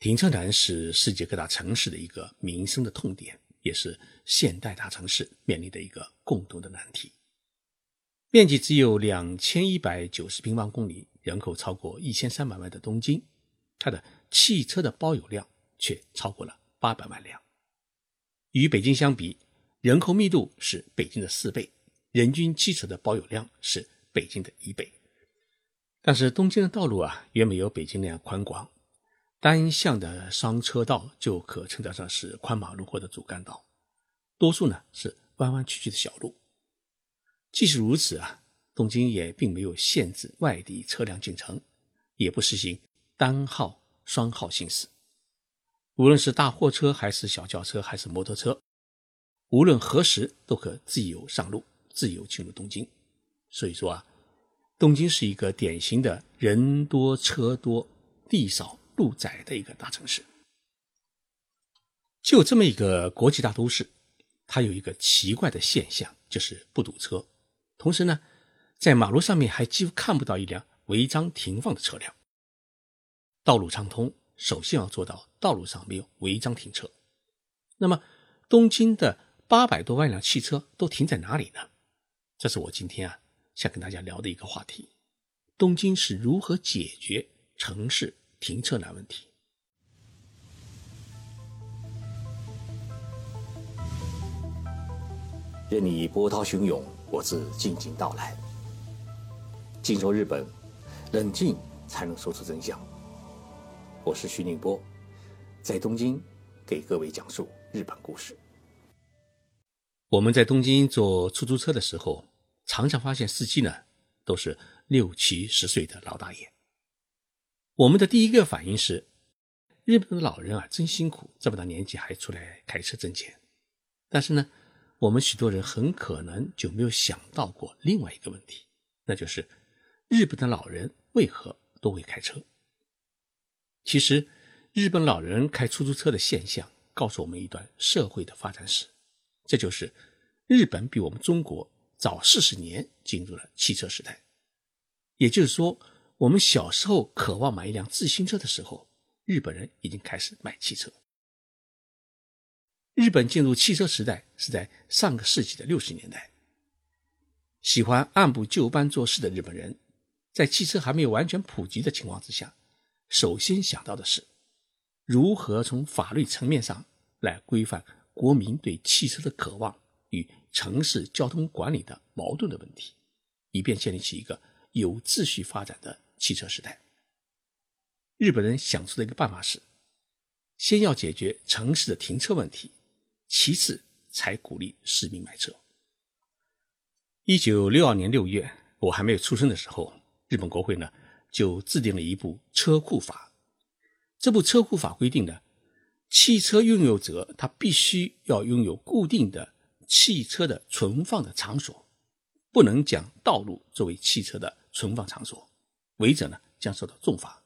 停车难是世界各大城市的一个民生的痛点，也是现代大城市面临的一个共同的难题。面积只有两千一百九十平方公里，人口超过一千三百万的东京，它的汽车的保有量却超过了八百万辆。与北京相比，人口密度是北京的四倍，人均汽车的保有量是北京的一倍。但是东京的道路啊，远没有北京那样宽广，单向的双车道就可称得上是宽马路或者主干道，多数呢是弯弯曲曲的小路。即使如此啊，东京也并没有限制外地车辆进城，也不实行单号、双号行驶。无论是大货车还是小轿车还是摩托车，无论何时都可自由上路、自由进入东京。所以说啊，东京是一个典型的人多车多、地少路窄的一个大城市。就这么一个国际大都市，它有一个奇怪的现象，就是不堵车。同时呢，在马路上面还几乎看不到一辆违章停放的车辆。道路畅通，首先要做到道路上没有违章停车。那么，东京的八百多万辆汽车都停在哪里呢？这是我今天啊想跟大家聊的一个话题：东京是如何解决城市停车难问题？任你波涛汹涌。我自静静到来。静说日本，冷静才能说出真相。我是徐宁波，在东京给各位讲述日本故事。我们在东京坐出租车的时候，常常发现司机呢都是六七十岁的老大爷。我们的第一个反应是，日本的老人啊真辛苦，这么大年纪还出来开车挣钱。但是呢。我们许多人很可能就没有想到过另外一个问题，那就是日本的老人为何都会开车？其实，日本老人开出租车的现象告诉我们一段社会的发展史，这就是日本比我们中国早四十年进入了汽车时代。也就是说，我们小时候渴望买一辆自行车的时候，日本人已经开始买汽车。日本进入汽车时代是在上个世纪的六十年代。喜欢按部就班做事的日本人，在汽车还没有完全普及的情况之下，首先想到的是如何从法律层面上来规范国民对汽车的渴望与城市交通管理的矛盾的问题，以便建立起一个有秩序发展的汽车时代。日本人想出的一个办法是，先要解决城市的停车问题。其次，才鼓励市民买车。一九六二年六月，我还没有出生的时候，日本国会呢就制定了一部车库法。这部车库法规定呢，汽车拥有者他必须要拥有固定的汽车的存放的场所，不能将道路作为汽车的存放场所，违者呢将受到重罚。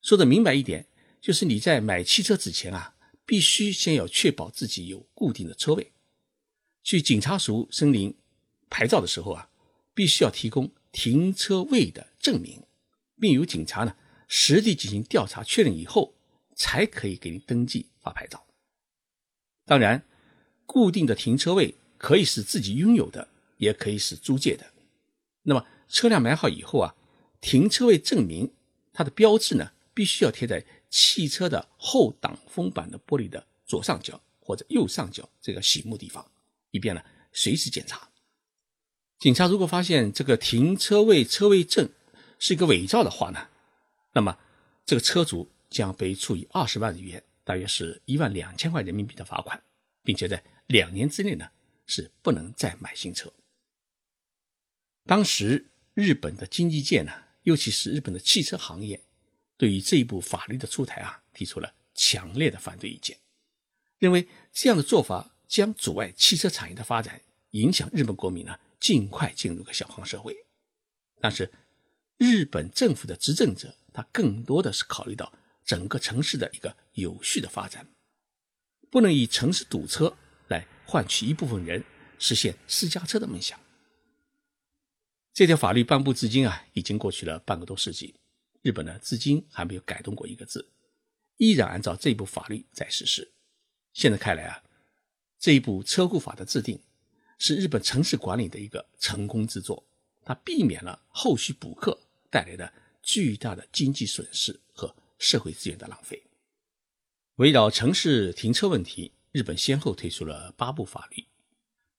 说的明白一点，就是你在买汽车之前啊。必须先要确保自己有固定的车位。去警察署申领牌照的时候啊，必须要提供停车位的证明，并由警察呢实地进行调查确认以后，才可以给你登记发牌照。当然，固定的停车位可以是自己拥有的，也可以是租借的。那么车辆买好以后啊，停车位证明它的标志呢，必须要贴在。汽车的后挡风板的玻璃的左上角或者右上角这个醒目地方，以便呢随时检查。警察如果发现这个停车位车位证是一个伪造的话呢，那么这个车主将被处以二十万日元，大约是一万两千块人民币的罚款，并且在两年之内呢是不能再买新车。当时日本的经济界呢，尤其是日本的汽车行业。对于这一部法律的出台啊，提出了强烈的反对意见，认为这样的做法将阻碍汽车产业的发展，影响日本国民呢尽快进入个小康社会。但是，日本政府的执政者他更多的是考虑到整个城市的一个有序的发展，不能以城市堵车来换取一部分人实现私家车的梦想。这条法律颁布至今啊，已经过去了半个多世纪。日本呢，至今还没有改动过一个字，依然按照这部法律在实施。现在看来啊，这一部车库法的制定是日本城市管理的一个成功之作，它避免了后续补课带来的巨大的经济损失和社会资源的浪费。围绕城市停车问题，日本先后推出了八部法律，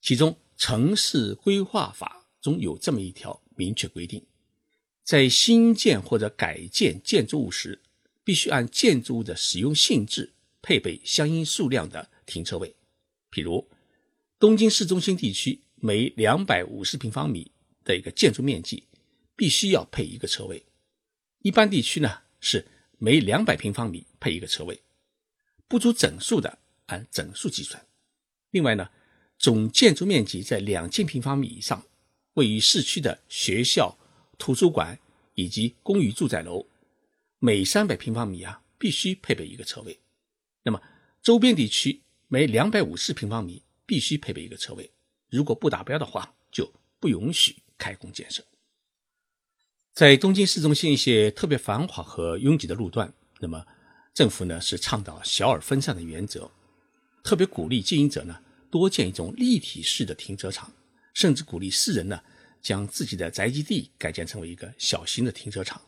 其中《城市规划法》中有这么一条明确规定：在新建或者改建建筑物时，必须按建筑物的使用性质配备相应数量的停车位。譬如，东京市中心地区每两百五十平方米的一个建筑面积，必须要配一个车位；一般地区呢是每两百平方米配一个车位。不足整数的按整数计算。另外呢，总建筑面积在两千平方米以上，位于市区的学校、图书馆以及公寓住宅楼，每三百平方米啊必须配备一个车位。那么周边地区每两百五十平方米必须配备一个车位。如果不达标的话，就不允许开工建设。在东京市中心一些特别繁华和拥挤的路段，那么。政府呢是倡导小而分散的原则，特别鼓励经营者呢多建一种立体式的停车场，甚至鼓励私人呢将自己的宅基地改建成为一个小型的停车场。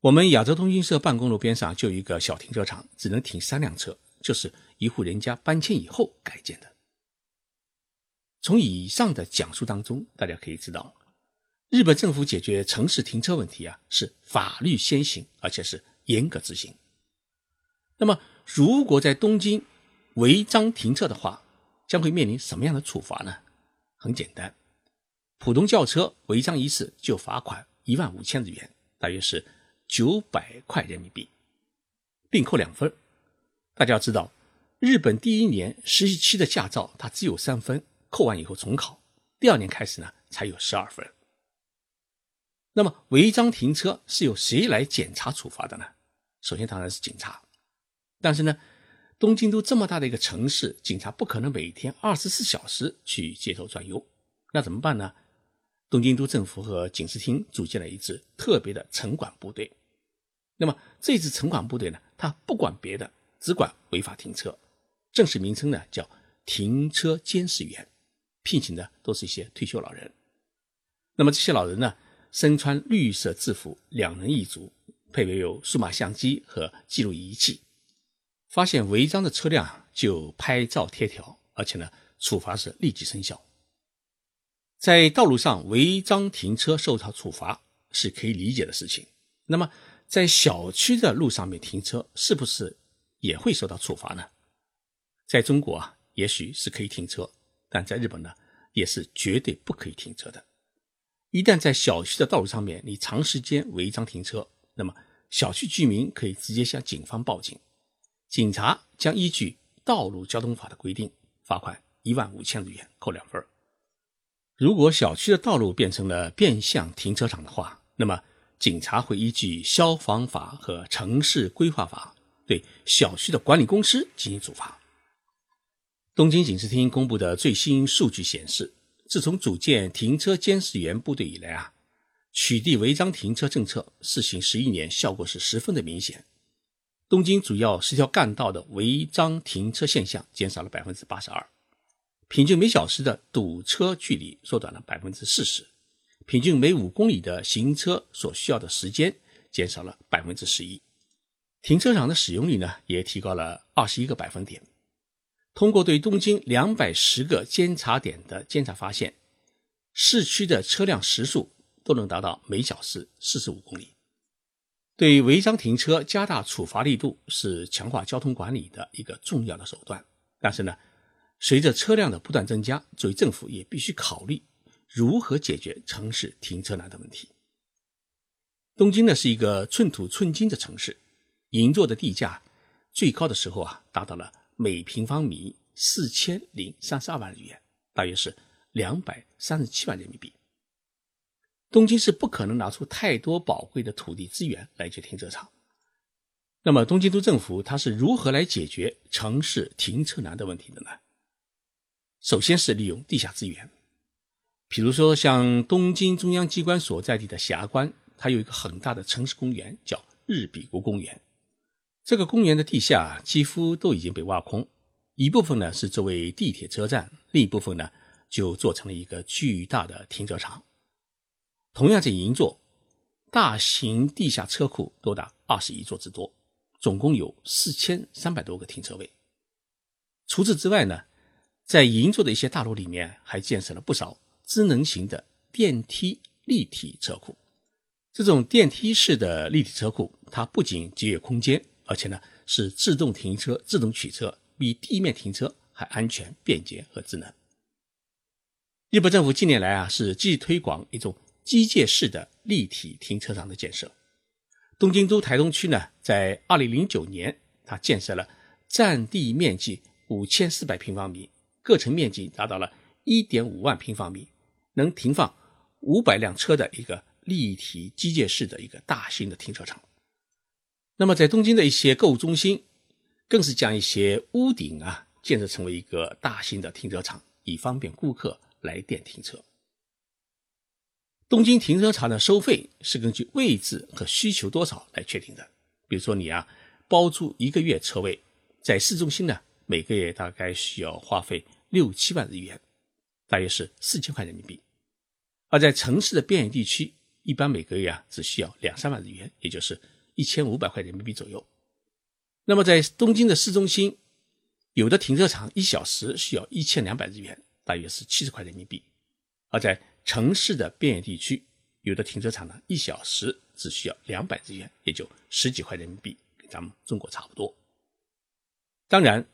我们亚洲通讯社办公楼边上就有一个小停车场，只能停三辆车，就是一户人家搬迁以后改建的。从以上的讲述当中，大家可以知道，日本政府解决城市停车问题啊是法律先行，而且是严格执行。那么，如果在东京违章停车的话，将会面临什么样的处罚呢？很简单，普通轿车违章一次就罚款一万五千日元，大约是九百块人民币，并扣两分。大家要知道，日本第一年实习期的驾照它只有三分，扣完以后重考，第二年开始呢才有十二分。那么，违章停车是由谁来检查处罚的呢？首先当然是警察。但是呢，东京都这么大的一个城市，警察不可能每天二十四小时去街头转悠，那怎么办呢？东京都政府和警视厅组建了一支特别的城管部队。那么这支城管部队呢，他不管别的，只管违法停车。正式名称呢叫停车监视员，聘请的都是一些退休老人。那么这些老人呢，身穿绿色制服，两人一组，配备有数码相机和记录仪器。发现违章的车辆就拍照贴条，而且呢，处罚是立即生效。在道路上违章停车受到处罚是可以理解的事情。那么，在小区的路上面停车是不是也会受到处罚呢？在中国啊，也许是可以停车，但在日本呢，也是绝对不可以停车的。一旦在小区的道路上面你长时间违章停车，那么小区居民可以直接向警方报警。警察将依据道路交通法的规定罚款一万五千日元，扣两分。如果小区的道路变成了变相停车场的话，那么警察会依据消防法和城市规划法对小区的管理公司进行处罚。东京警视厅公布的最新数据显示，自从组建停车监视员部队以来啊，取缔违章停车政策试行十一年，效果是十分的明显。东京主要十条干道的违章停车现象减少了百分之八十二，平均每小时的堵车距离缩短了百分之四十，平均每五公里的行车所需要的时间减少了百分之十一，停车场的使用率呢也提高了二十一个百分点。通过对东京两百十个监察点的监察发现，市区的车辆时速都能达到每小时四十五公里。对违章停车加大处罚力度是强化交通管理的一个重要的手段。但是呢，随着车辆的不断增加，作为政府也必须考虑如何解决城市停车难的问题。东京呢是一个寸土寸金的城市，银座的地价最高的时候啊，达到了每平方米四千零三十二万日元，大约是两百三十七万人民币。东京市不可能拿出太多宝贵的土地资源来建停车场。那么，东京都政府它是如何来解决城市停车难的问题的呢？首先是利用地下资源，比如说像东京中央机关所在地的霞关，它有一个很大的城市公园，叫日比谷公园。这个公园的地下几乎都已经被挖空，一部分呢是作为地铁车站，另一部分呢就做成了一个巨大的停车场。同样在银座，大型地下车库多达二十一座之多，总共有四千三百多个停车位。除此之外呢，在银座的一些大楼里面还建设了不少智能型的电梯立体车库。这种电梯式的立体车库，它不仅节约空间。而且呢，是自动停车、自动取车，比地面停车还安全、便捷和智能。日本政府近年来啊，是积极推广一种机械式的立体停车场的建设。东京都台东区呢，在二零零九年，它建设了占地面积五千四百平方米、各层面积达到了一点五万平方米、能停放五百辆车的一个立体机械式的一个大型的停车场。那么，在东京的一些购物中心，更是将一些屋顶啊建设成为一个大型的停车场，以方便顾客来电停车。东京停车场的收费是根据位置和需求多少来确定的。比如说，你啊包租一个月车位，在市中心呢，每个月大概需要花费六七万日元，大约是四千块人民币；而在城市的边远地区，一般每个月啊只需要两三万日元，也就是。一千五百块人民币左右。那么在东京的市中心，有的停车场一小时需要一千两百日元，大约是七十块人民币；而在城市的边远地区，有的停车场呢一小时只需要两百日元，也就十几块人民币，跟咱们中国差不多。当然，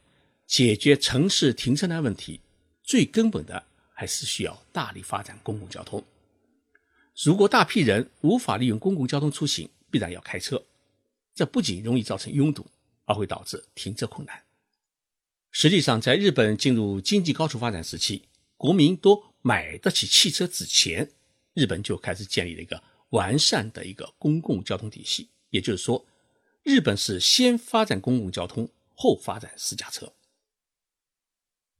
解决城市停车难问题，最根本的还是需要大力发展公共交通。如果大批人无法利用公共交通出行，必然要开车。这不仅容易造成拥堵，而会导致停车困难。实际上，在日本进入经济高速发展时期，国民都买得起汽车之前，日本就开始建立了一个完善的一个公共交通体系。也就是说，日本是先发展公共交通，后发展私家车。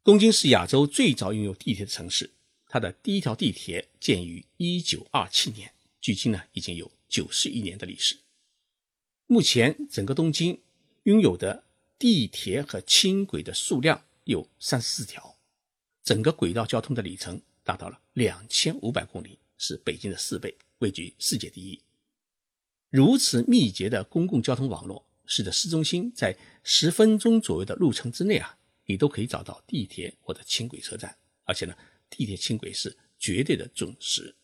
东京是亚洲最早拥有地铁的城市，它的第一条地铁建于1927年，距今呢已经有91年的历史。目前，整个东京拥有的地铁和轻轨的数量有三十四条，整个轨道交通的里程达到了两千五百公里，是北京的四倍，位居世界第一。如此密集的公共交通网络，使得市中心在十分钟左右的路程之内啊，你都可以找到地铁或者轻轨车站，而且呢，地铁轻轨是绝对的准时。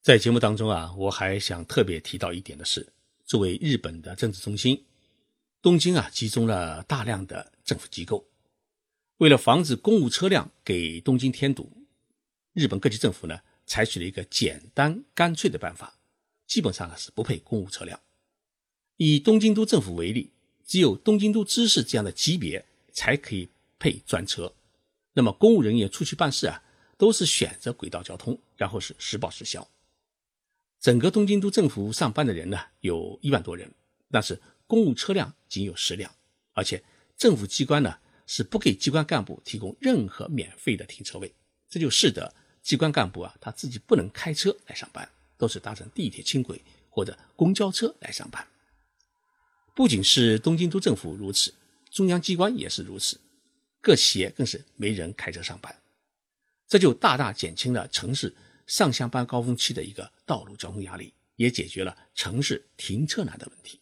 在节目当中啊，我还想特别提到一点的是。作为日本的政治中心，东京啊集中了大量的政府机构。为了防止公务车辆给东京添堵，日本各级政府呢采取了一个简单干脆的办法，基本上是不配公务车辆。以东京都政府为例，只有东京都知事这样的级别才可以配专车。那么公务人员出去办事啊，都是选择轨道交通，然后是实报实销。整个东京都政府上班的人呢，有一万多人，但是公务车辆仅有十辆，而且政府机关呢是不给机关干部提供任何免费的停车位，这就使得机关干部啊他自己不能开车来上班，都是搭乘地铁、轻轨或者公交车来上班。不仅是东京都政府如此，中央机关也是如此，各企业更是没人开车上班，这就大大减轻了城市。上下班高峰期的一个道路交通压力，也解决了城市停车难的问题。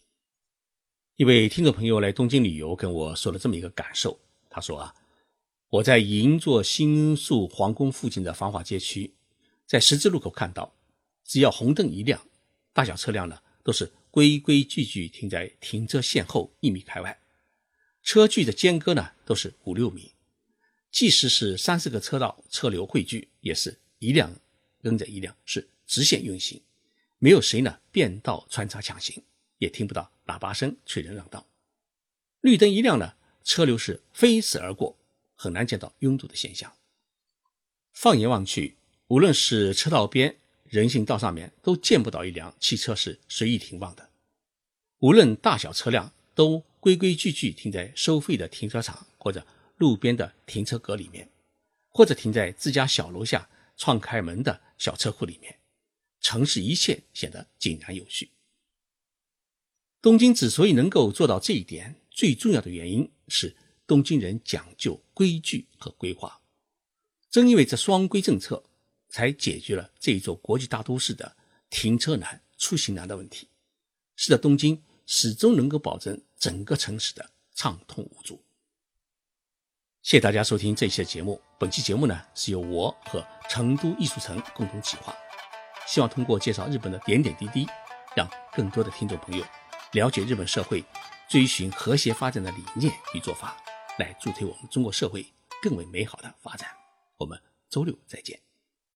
一位听众朋友来东京旅游，跟我说了这么一个感受。他说啊，我在银座新宿皇宫附近的繁华街区，在十字路口看到，只要红灯一亮，大小车辆呢都是规规矩矩停在停车线后一米开外，车距的间隔呢都是五六米，即使是三四个车道车流汇聚，也是一辆。跟着一辆是直线运行，没有谁呢变道穿插抢行，也听不到喇叭声催人让道。绿灯一亮呢，车流是飞驰而过，很难见到拥堵的现象。放眼望去，无论是车道边、人行道上面，都见不到一辆汽车是随意停放的。无论大小车辆，都规规矩矩停在收费的停车场或者路边的停车格里面，或者停在自家小楼下。创开门的小车库里面，城市一切显得井然有序。东京之所以能够做到这一点，最重要的原因是东京人讲究规矩和规划。正因为这双规政策，才解决了这一座国际大都市的停车难、出行难的问题，使得东京始终能够保证整个城市的畅通无阻。谢谢大家收听这期的节目。本期节目呢是由我和成都艺术城共同企划，希望通过介绍日本的点点滴滴，让更多的听众朋友了解日本社会追寻和谐发展的理念与做法，来助推我们中国社会更为美好的发展。我们周六再见。